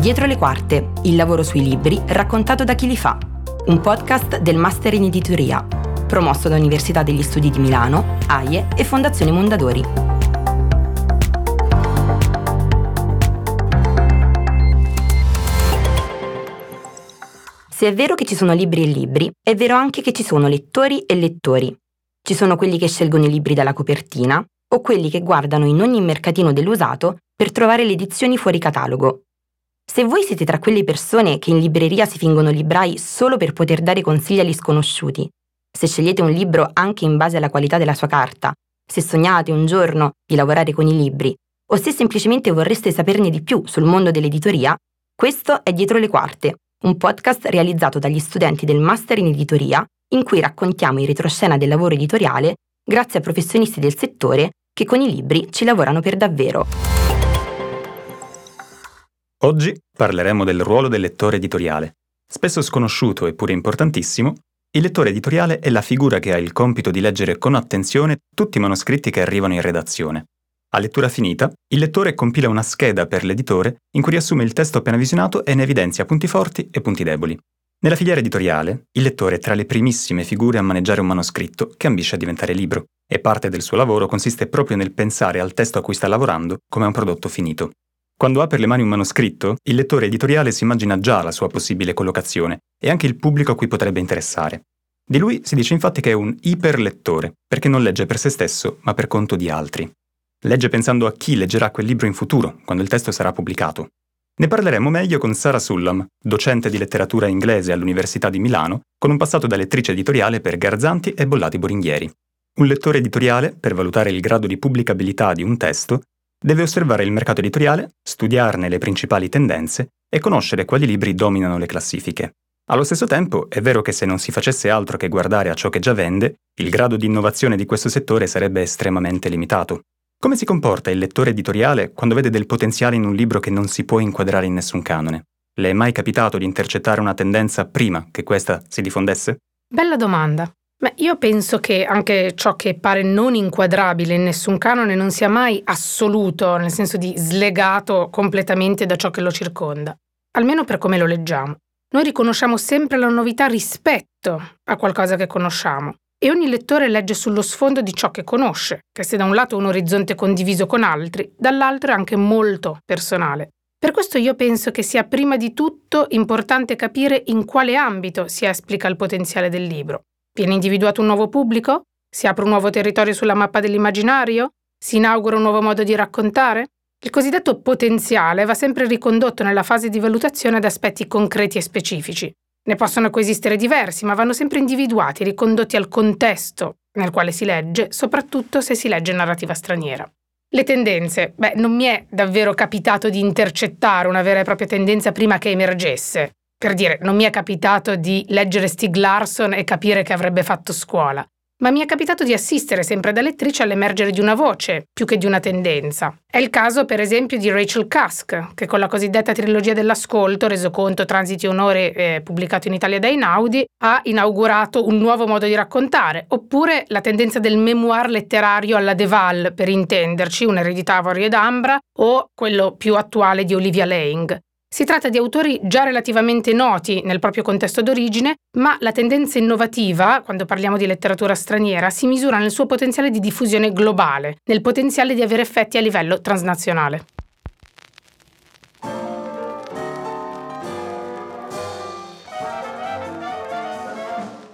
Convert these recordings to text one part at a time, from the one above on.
Dietro le quarte, il lavoro sui libri raccontato da chi li fa. Un podcast del Master in Editoria, promosso da Università degli Studi di Milano, AIE e Fondazione Mondadori. Se è vero che ci sono libri e libri, è vero anche che ci sono lettori e lettori. Ci sono quelli che scelgono i libri dalla copertina o quelli che guardano in ogni mercatino dell'usato per trovare le edizioni fuori catalogo se voi siete tra quelle persone che in libreria si fingono librai solo per poter dare consigli agli sconosciuti, se scegliete un libro anche in base alla qualità della sua carta, se sognate un giorno di lavorare con i libri, o se semplicemente vorreste saperne di più sul mondo dell'editoria, questo è Dietro le Quarte, un podcast realizzato dagli studenti del Master in Editoria, in cui raccontiamo in retroscena del lavoro editoriale grazie a professionisti del settore che con i libri ci lavorano per davvero. Oggi parleremo del ruolo del lettore editoriale. Spesso sconosciuto eppure importantissimo, il lettore editoriale è la figura che ha il compito di leggere con attenzione tutti i manoscritti che arrivano in redazione. A lettura finita, il lettore compila una scheda per l'editore in cui riassume il testo appena visionato e ne evidenzia punti forti e punti deboli. Nella filiera editoriale, il lettore è tra le primissime figure a maneggiare un manoscritto che ambisce a diventare libro, e parte del suo lavoro consiste proprio nel pensare al testo a cui sta lavorando come a un prodotto finito. Quando per le mani un manoscritto, il lettore editoriale si immagina già la sua possibile collocazione e anche il pubblico a cui potrebbe interessare. Di lui si dice infatti che è un iperlettore, perché non legge per se stesso, ma per conto di altri. Legge pensando a chi leggerà quel libro in futuro, quando il testo sarà pubblicato. Ne parleremo meglio con Sara Sullam, docente di letteratura inglese all'Università di Milano, con un passato da lettrice editoriale per Garzanti e Bollati Boringhieri. Un lettore editoriale, per valutare il grado di pubblicabilità di un testo, Deve osservare il mercato editoriale, studiarne le principali tendenze e conoscere quali libri dominano le classifiche. Allo stesso tempo, è vero che se non si facesse altro che guardare a ciò che già vende, il grado di innovazione di questo settore sarebbe estremamente limitato. Come si comporta il lettore editoriale quando vede del potenziale in un libro che non si può inquadrare in nessun canone? Le è mai capitato di intercettare una tendenza prima che questa si diffondesse? Bella domanda. Beh, io penso che anche ciò che pare non inquadrabile in nessun canone non sia mai assoluto, nel senso di slegato completamente da ciò che lo circonda, almeno per come lo leggiamo. Noi riconosciamo sempre la novità rispetto a qualcosa che conosciamo e ogni lettore legge sullo sfondo di ciò che conosce, che se da un lato è un orizzonte condiviso con altri, dall'altro è anche molto personale. Per questo io penso che sia prima di tutto importante capire in quale ambito si esplica il potenziale del libro Viene individuato un nuovo pubblico? Si apre un nuovo territorio sulla mappa dell'immaginario? Si inaugura un nuovo modo di raccontare? Il cosiddetto potenziale va sempre ricondotto nella fase di valutazione ad aspetti concreti e specifici. Ne possono coesistere diversi, ma vanno sempre individuati, ricondotti al contesto nel quale si legge, soprattutto se si legge narrativa straniera. Le tendenze. Beh, non mi è davvero capitato di intercettare una vera e propria tendenza prima che emergesse. Per dire, non mi è capitato di leggere Stig Larsson e capire che avrebbe fatto scuola, ma mi è capitato di assistere sempre da lettrice all'emergere di una voce, più che di una tendenza. È il caso, per esempio, di Rachel Cusk, che con la cosiddetta trilogia dell'ascolto, reso conto, transiti onore, eh, pubblicato in Italia da Inaudi, ha inaugurato un nuovo modo di raccontare, oppure la tendenza del memoir letterario alla Deval, per intenderci, un'eredità Avorio ed Ambra, o quello più attuale di Olivia Lang. Si tratta di autori già relativamente noti nel proprio contesto d'origine, ma la tendenza innovativa, quando parliamo di letteratura straniera, si misura nel suo potenziale di diffusione globale, nel potenziale di avere effetti a livello transnazionale.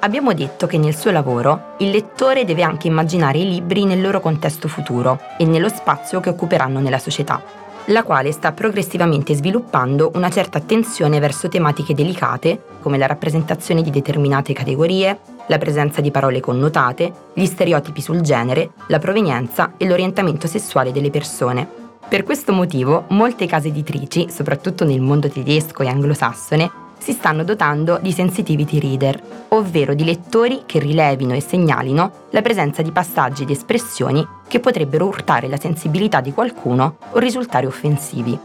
Abbiamo detto che nel suo lavoro il lettore deve anche immaginare i libri nel loro contesto futuro e nello spazio che occuperanno nella società la quale sta progressivamente sviluppando una certa attenzione verso tematiche delicate come la rappresentazione di determinate categorie, la presenza di parole connotate, gli stereotipi sul genere, la provenienza e l'orientamento sessuale delle persone. Per questo motivo, molte case editrici, soprattutto nel mondo tedesco e anglosassone, si stanno dotando di sensitivity reader, ovvero di lettori che rilevino e segnalino la presenza di passaggi ed espressioni che potrebbero urtare la sensibilità di qualcuno o risultare offensivi.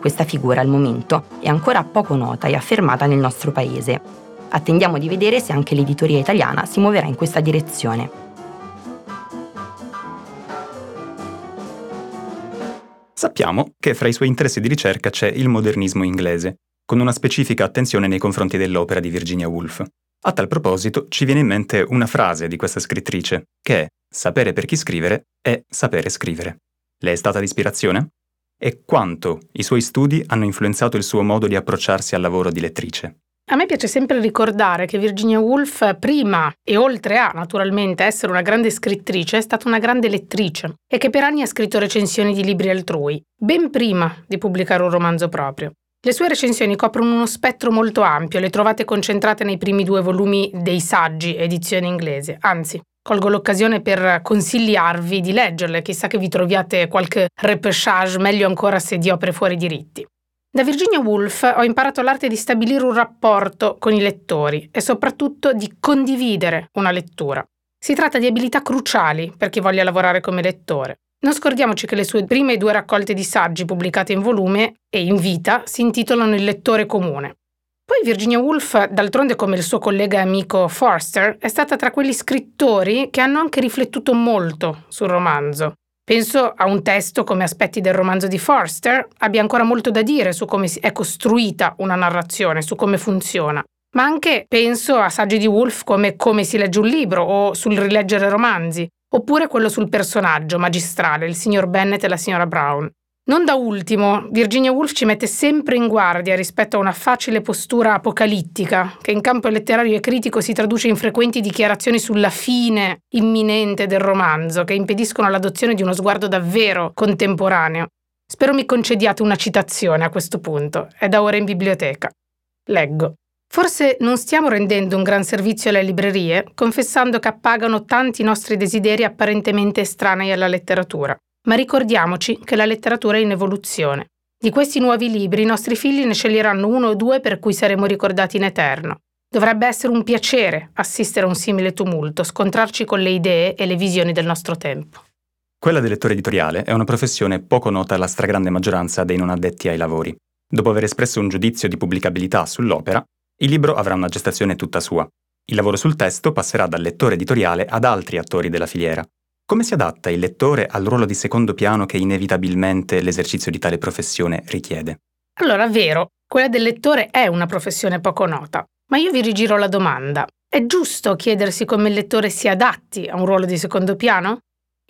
Questa figura al momento è ancora poco nota e affermata nel nostro paese. Attendiamo di vedere se anche l'editoria italiana si muoverà in questa direzione. Sappiamo che fra i suoi interessi di ricerca c'è il modernismo inglese, con una specifica attenzione nei confronti dell'opera di Virginia Woolf. A tal proposito ci viene in mente una frase di questa scrittrice, che è sapere per chi scrivere è sapere scrivere. Le è stata di ispirazione? E quanto i suoi studi hanno influenzato il suo modo di approcciarsi al lavoro di lettrice? A me piace sempre ricordare che Virginia Woolf, prima e oltre a naturalmente essere una grande scrittrice, è stata una grande lettrice e che per anni ha scritto recensioni di libri altrui, ben prima di pubblicare un romanzo proprio. Le sue recensioni coprono uno spettro molto ampio, le trovate concentrate nei primi due volumi dei saggi, edizione inglese. Anzi, colgo l'occasione per consigliarvi di leggerle, chissà che vi troviate qualche repechage, meglio ancora se di opere fuori diritti. Da Virginia Woolf ho imparato l'arte di stabilire un rapporto con i lettori e soprattutto di condividere una lettura. Si tratta di abilità cruciali per chi voglia lavorare come lettore. Non scordiamoci che le sue prime due raccolte di saggi pubblicate in volume e in vita si intitolano Il lettore comune. Poi Virginia Woolf, d'altronde come il suo collega e amico Forster, è stata tra quegli scrittori che hanno anche riflettuto molto sul romanzo, Penso a un testo come Aspetti del romanzo di Forster abbia ancora molto da dire su come è costruita una narrazione, su come funziona. Ma anche penso a saggi di Woolf come Come si legge un libro o sul rileggere romanzi, oppure quello sul personaggio magistrale, il signor Bennet e la signora Brown. Non da ultimo, Virginia Woolf ci mette sempre in guardia rispetto a una facile postura apocalittica, che in campo letterario e critico si traduce in frequenti dichiarazioni sulla fine imminente del romanzo, che impediscono l'adozione di uno sguardo davvero contemporaneo. Spero mi concediate una citazione a questo punto, è da ora in biblioteca. Leggo. Forse non stiamo rendendo un gran servizio alle librerie, confessando che appagano tanti nostri desideri apparentemente estranei alla letteratura ma ricordiamoci che la letteratura è in evoluzione. Di questi nuovi libri i nostri figli ne sceglieranno uno o due per cui saremo ricordati in eterno. Dovrebbe essere un piacere assistere a un simile tumulto, scontrarci con le idee e le visioni del nostro tempo. Quella del lettore editoriale è una professione poco nota alla stragrande maggioranza dei non addetti ai lavori. Dopo aver espresso un giudizio di pubblicabilità sull'opera, il libro avrà una gestazione tutta sua. Il lavoro sul testo passerà dal lettore editoriale ad altri attori della filiera. Come si adatta il lettore al ruolo di secondo piano che inevitabilmente l'esercizio di tale professione richiede? Allora, vero, quella del lettore è una professione poco nota, ma io vi rigiro la domanda. È giusto chiedersi come il lettore si adatti a un ruolo di secondo piano?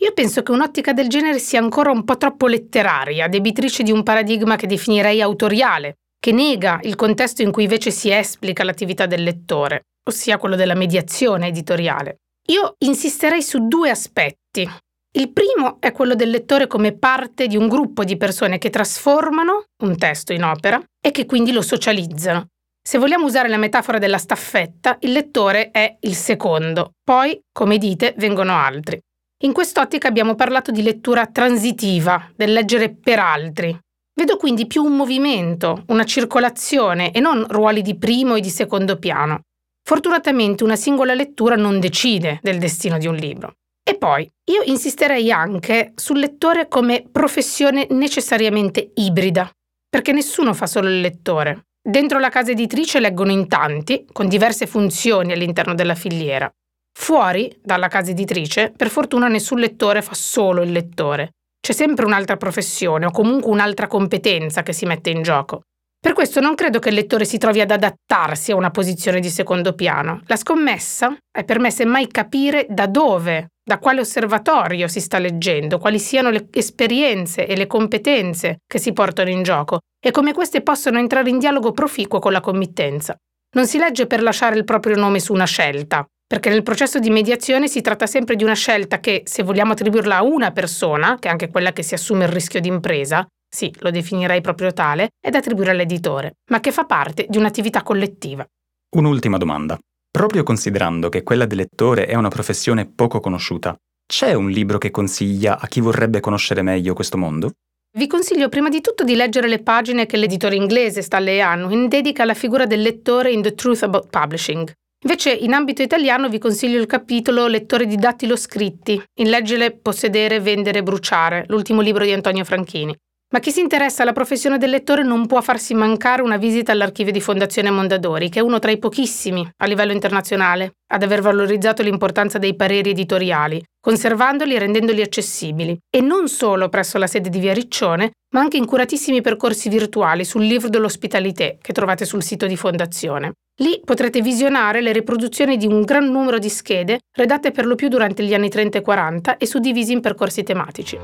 Io penso che un'ottica del genere sia ancora un po' troppo letteraria, debitrice di un paradigma che definirei autoriale, che nega il contesto in cui invece si esplica l'attività del lettore, ossia quello della mediazione editoriale. Io insisterei su due aspetti. Il primo è quello del lettore come parte di un gruppo di persone che trasformano un testo in opera e che quindi lo socializzano. Se vogliamo usare la metafora della staffetta, il lettore è il secondo, poi, come dite, vengono altri. In quest'ottica abbiamo parlato di lettura transitiva, del leggere per altri. Vedo quindi più un movimento, una circolazione e non ruoli di primo e di secondo piano. Fortunatamente una singola lettura non decide del destino di un libro. E poi, io insisterei anche sul lettore come professione necessariamente ibrida, perché nessuno fa solo il lettore. Dentro la casa editrice leggono in tanti, con diverse funzioni all'interno della filiera. Fuori dalla casa editrice, per fortuna nessun lettore fa solo il lettore. C'è sempre un'altra professione o comunque un'altra competenza che si mette in gioco. Per questo non credo che il lettore si trovi ad adattarsi a una posizione di secondo piano. La scommessa è per me semmai capire da dove, da quale osservatorio si sta leggendo, quali siano le esperienze e le competenze che si portano in gioco e come queste possono entrare in dialogo proficuo con la committenza. Non si legge per lasciare il proprio nome su una scelta, perché nel processo di mediazione si tratta sempre di una scelta che, se vogliamo attribuirla a una persona, che è anche quella che si assume il rischio di impresa, sì, lo definirei proprio tale, è da attribuire all'editore, ma che fa parte di un'attività collettiva. Un'ultima domanda. Proprio considerando che quella del lettore è una professione poco conosciuta, c'è un libro che consiglia a chi vorrebbe conoscere meglio questo mondo? Vi consiglio prima di tutto di leggere le pagine che l'editore inglese Stanley Hanno in dedica alla figura del lettore in The Truth About Publishing. Invece, in ambito italiano vi consiglio il capitolo Lettore di dattilo scritti, in Leggere, Possedere, Vendere, Bruciare, l'ultimo libro di Antonio Franchini. Ma chi si interessa alla professione del lettore non può farsi mancare una visita all'archivio di Fondazione Mondadori, che è uno tra i pochissimi a livello internazionale ad aver valorizzato l'importanza dei pareri editoriali, conservandoli e rendendoli accessibili, e non solo presso la sede di Via Riccione, ma anche in curatissimi percorsi virtuali sul Livre de l'Hospitalité che trovate sul sito di Fondazione. Lì potrete visionare le riproduzioni di un gran numero di schede redatte per lo più durante gli anni 30 e 40 e suddivisi in percorsi tematici.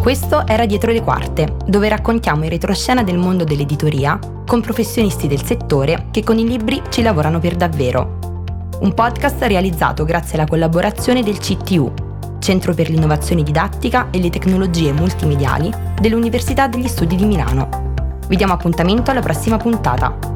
Questo era Dietro le Quarte, dove raccontiamo in retroscena del mondo dell'editoria con professionisti del settore che con i libri ci lavorano per davvero. Un podcast realizzato grazie alla collaborazione del CTU, Centro per l'innovazione didattica e le tecnologie multimediali dell'Università degli Studi di Milano. Vi diamo appuntamento alla prossima puntata.